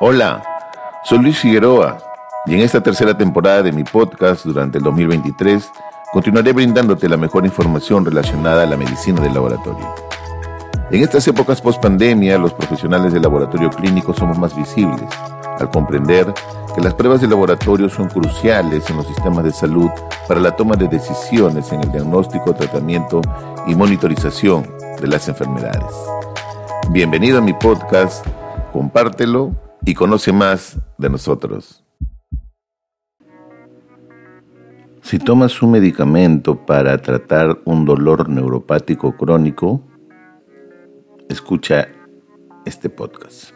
Hola, soy Luis Figueroa y en esta tercera temporada de mi podcast durante el 2023 continuaré brindándote la mejor información relacionada a la medicina del laboratorio. En estas épocas post-pandemia, los profesionales del laboratorio clínico somos más visibles al comprender que las pruebas de laboratorio son cruciales en los sistemas de salud para la toma de decisiones en el diagnóstico, tratamiento y monitorización de las enfermedades. Bienvenido a mi podcast, compártelo y conoce más de nosotros. Si tomas un medicamento para tratar un dolor neuropático crónico, escucha este podcast.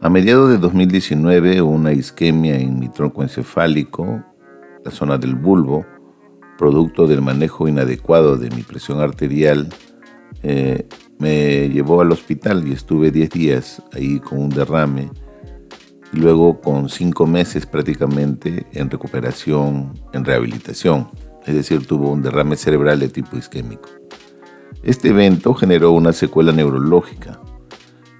A mediados de 2019, una isquemia en mi tronco encefálico, la zona del bulbo, producto del manejo inadecuado de mi presión arterial, eh, me llevó al hospital y estuve 10 días ahí con un derrame y luego con 5 meses prácticamente en recuperación, en rehabilitación, es decir, tuvo un derrame cerebral de tipo isquémico. Este evento generó una secuela neurológica.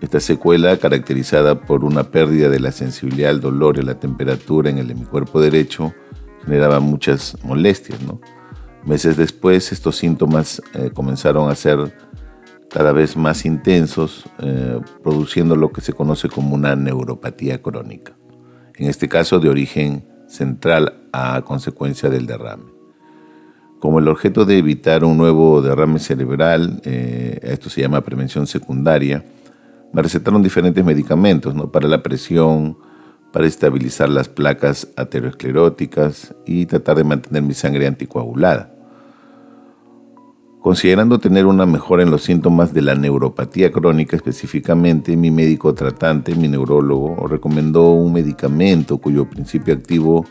Esta secuela, caracterizada por una pérdida de la sensibilidad al dolor y la temperatura en el hemicuerpo derecho, generaba muchas molestias. Meses después, estos síntomas eh, comenzaron a ser cada vez más intensos, eh, produciendo lo que se conoce como una neuropatía crónica, en este caso de origen central a consecuencia del derrame. Como el objeto de evitar un nuevo derrame cerebral, eh, esto se llama prevención secundaria, me recetaron diferentes medicamentos ¿no? para la presión, para estabilizar las placas ateroscleróticas y tratar de mantener mi sangre anticoagulada. Considerando tener una mejora en los síntomas de la neuropatía crónica específicamente, mi médico tratante, mi neurólogo, recomendó un medicamento cuyo principio activo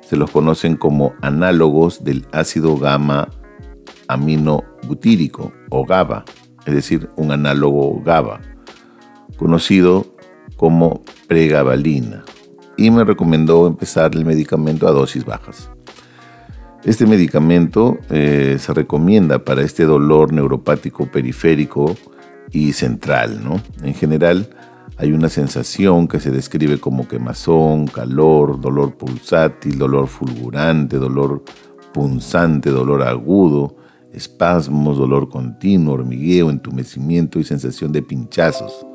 se los conocen como análogos del ácido gamma aminobutírico o GABA, es decir, un análogo GABA, conocido como pregabalina, y me recomendó empezar el medicamento a dosis bajas. Este medicamento eh, se recomienda para este dolor neuropático periférico y central. ¿no? En general, hay una sensación que se describe como quemazón, calor, dolor pulsátil, dolor fulgurante, dolor punzante, dolor agudo, espasmos, dolor continuo, hormigueo, entumecimiento y sensación de pinchazos.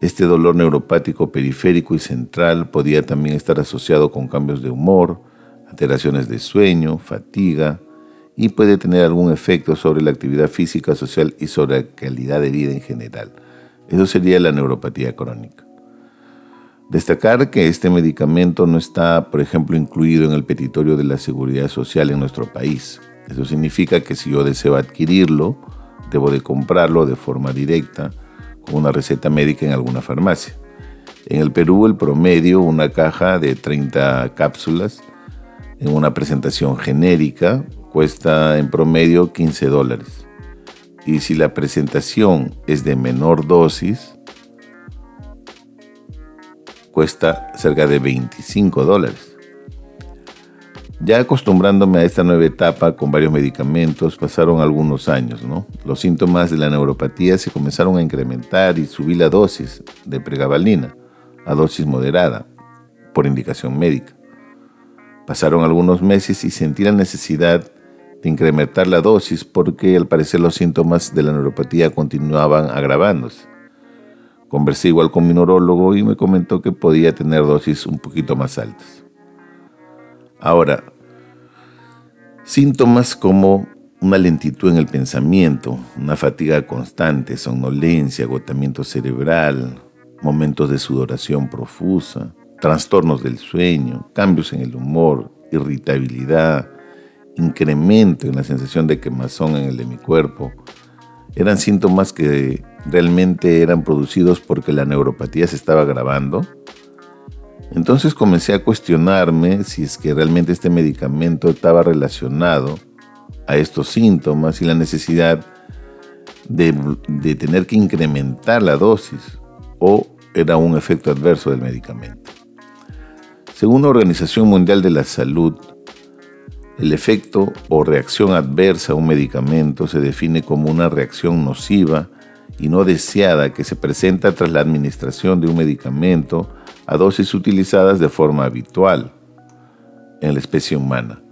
Este dolor neuropático periférico y central podía también estar asociado con cambios de humor, alteraciones de sueño, fatiga y puede tener algún efecto sobre la actividad física, social y sobre la calidad de vida en general. Eso sería la neuropatía crónica. Destacar que este medicamento no está, por ejemplo, incluido en el petitorio de la Seguridad Social en nuestro país. Eso significa que si yo deseo adquirirlo, debo de comprarlo de forma directa una receta médica en alguna farmacia. En el Perú el promedio, una caja de 30 cápsulas en una presentación genérica cuesta en promedio 15 dólares. Y si la presentación es de menor dosis, cuesta cerca de 25 dólares. Ya acostumbrándome a esta nueva etapa con varios medicamentos, pasaron algunos años, ¿no? Los síntomas de la neuropatía se comenzaron a incrementar y subí la dosis de pregabalina a dosis moderada, por indicación médica. Pasaron algunos meses y sentí la necesidad de incrementar la dosis porque al parecer los síntomas de la neuropatía continuaban agravándose. Conversé igual con mi neurólogo y me comentó que podía tener dosis un poquito más altas. Ahora, síntomas como una lentitud en el pensamiento, una fatiga constante, somnolencia, agotamiento cerebral, momentos de sudoración profusa, trastornos del sueño, cambios en el humor, irritabilidad, incremento en la sensación de quemazón en el de mi cuerpo, eran síntomas que realmente eran producidos porque la neuropatía se estaba agravando. Entonces comencé a cuestionarme si es que realmente este medicamento estaba relacionado a estos síntomas y la necesidad de, tener que incrementar la dosis o era un efecto adverso del medicamento. Según la Organización Mundial de la Salud, el efecto o reacción adversa a un medicamento se define como una reacción nociva y no deseada que se presenta tras la administración de un medicamento a dosis utilizadas de forma habitual en la especie humana,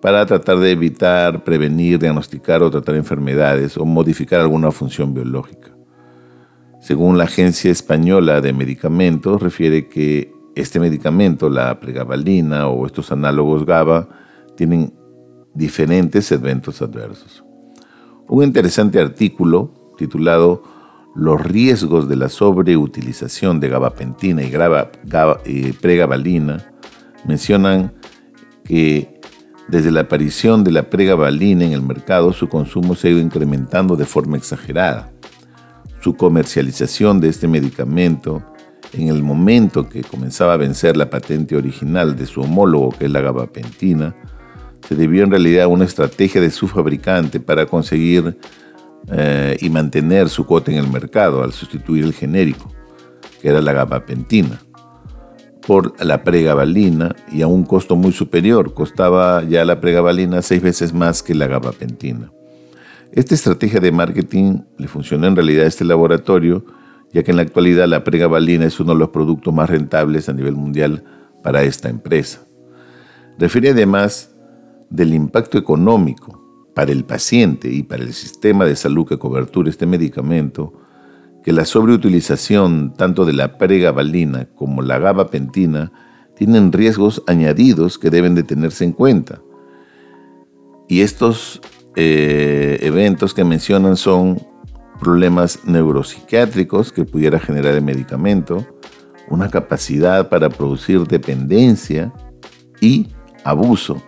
para tratar de evitar, prevenir, diagnosticar o tratar enfermedades o modificar alguna función biológica. Según la Agencia Española de Medicamentos, refiere que este medicamento, la pregabalina o estos análogos GABA, tienen diferentes eventos adversos. Un interesante artículo titulado Los riesgos de la sobreutilización de gabapentina y, y pregabalina mencionan que desde la aparición de la pregabalina en el mercado, su consumo se ha ido incrementando de forma exagerada. Su comercialización de este medicamento, en el momento que comenzaba a vencer la patente original de su homólogo, que es la gabapentina, se debió en realidad a una estrategia de su fabricante para conseguir eh, y mantener su cuota en el mercado al sustituir el genérico, que era la gabapentina, por la pregabalina y a un costo muy superior. Costaba ya la pregabalina seis veces más que la gabapentina. Esta estrategia de marketing le funcionó en realidad a este laboratorio, ya que en la actualidad la pregabalina es uno de los productos más rentables a nivel mundial para esta empresa. Refiere además del impacto económico para el paciente y para el sistema de salud que cobertura este medicamento, que la sobreutilización tanto de la pregabalina como la gabapentina tienen riesgos añadidos que deben de tenerse en cuenta. Y estos eh, eventos que mencionan son problemas neuropsiquiátricos que pudiera generar el medicamento, una capacidad para producir dependencia y abuso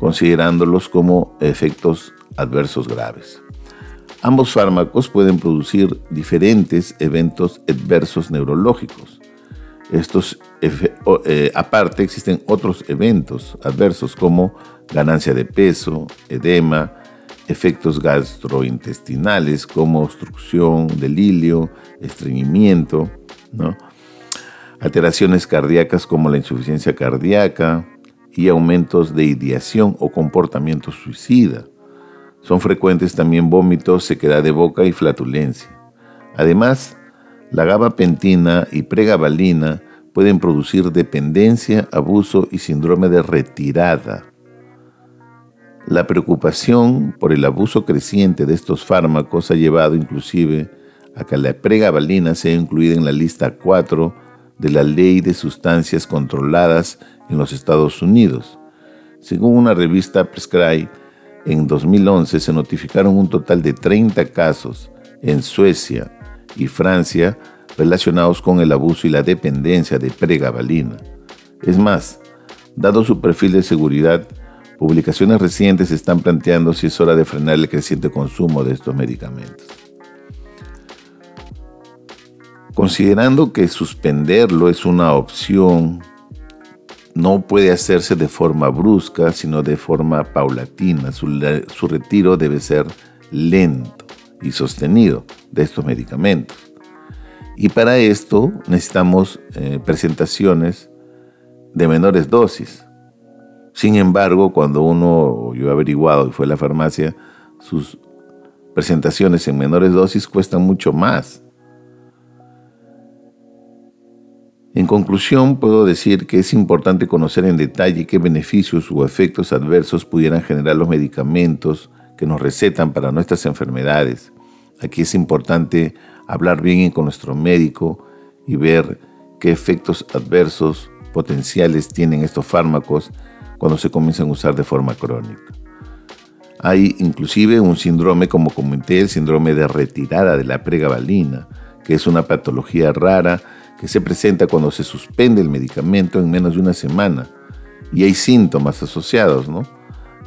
considerándolos como efectos adversos graves. Ambos fármacos pueden producir diferentes eventos adversos neurológicos. Estos, eh, aparte, existen otros eventos adversos como ganancia de peso, edema, efectos gastrointestinales como obstrucción, delirio, estreñimiento, alteraciones cardíacas como la insuficiencia cardíaca, y aumentos de ideación o comportamiento suicida. Son frecuentes también vómitos, sequedad de boca y flatulencia. Además, la gabapentina y pregabalina pueden producir dependencia, abuso y síndrome de retirada. La preocupación por el abuso creciente de estos fármacos ha llevado inclusive a que la pregabalina sea incluida en la lista 4 de la Ley de Sustancias Controladas en los Estados Unidos. Según una revista Prescribe, en 2011 se notificaron un total de 30 casos en Suecia y Francia relacionados con el abuso y la dependencia de pregabalina. Es más, dado su perfil de seguridad, publicaciones recientes están planteando si es hora de frenar el creciente consumo de estos medicamentos. Considerando que suspenderlo es una opción no puede hacerse de forma brusca, sino de forma paulatina. Su, retiro debe ser lento y sostenido de estos medicamentos. Y para esto necesitamos eh, presentaciones de menores dosis. Sin embargo, cuando uno, yo he averiguado y fue a la farmacia, sus presentaciones en menores dosis cuestan mucho más. En conclusión, puedo decir que es importante conocer en detalle qué beneficios o efectos adversos pudieran generar los medicamentos que nos recetan para nuestras enfermedades. Aquí es importante hablar bien con nuestro médico y ver qué efectos adversos potenciales tienen estos fármacos cuando se comienzan a usar de forma crónica. Hay inclusive un síndrome, como comenté, el síndrome de retirada de la pregabalina, que es una patología rara que se presenta cuando se suspende el medicamento en menos de una semana y hay síntomas asociados, ¿no?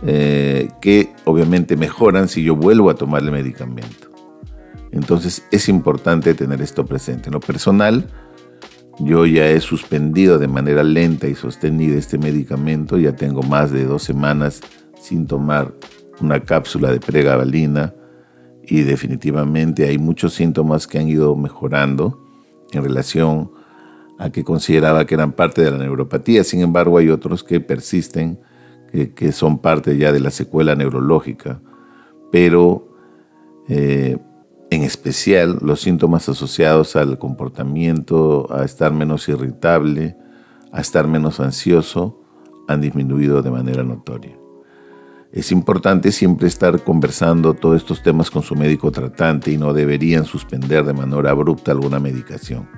Eh, que obviamente mejoran si yo vuelvo a tomar el medicamento. Entonces es importante tener esto presente. En lo personal, yo ya he suspendido de manera lenta y sostenida este medicamento, ya tengo más de dos semanas sin tomar una cápsula de pregabalina y definitivamente hay muchos síntomas que han ido mejorando en relación a que consideraba que eran parte de la neuropatía. Sin embargo, hay otros que persisten, que, son parte ya de la secuela neurológica. Pero eh, en especial los síntomas asociados al comportamiento, a estar menos irritable, a estar menos ansioso, han disminuido de manera notoria. Es importante siempre estar conversando todos estos temas con su médico tratante y no deberían suspender de manera abrupta alguna medicación.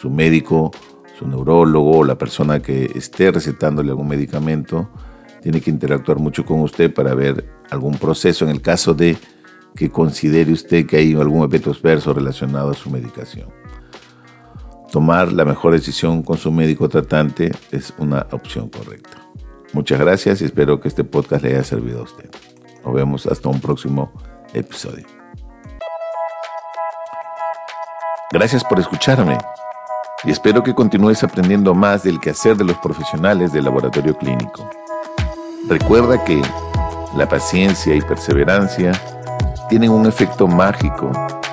Su médico, su neurólogo o la persona que esté recetándole algún medicamento tiene que interactuar mucho con usted para ver algún proceso en el caso de que considere usted que hay algún efecto adverso relacionado a su medicación. Tomar la mejor decisión con su médico tratante es una opción correcta. Muchas gracias y espero que este podcast le haya servido a usted. Nos vemos hasta un próximo episodio. Gracias por escucharme y espero que continúes aprendiendo más del quehacer de los profesionales del laboratorio clínico. Recuerda que la paciencia y perseverancia tienen un efecto mágico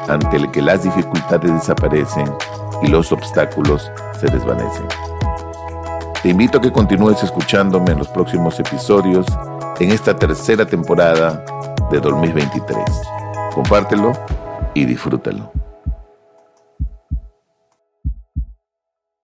ante el que las dificultades desaparecen y los obstáculos se desvanecen. Te invito a que continúes escuchándome en los próximos episodios en esta tercera temporada de 2023. Compártelo y disfrútalo.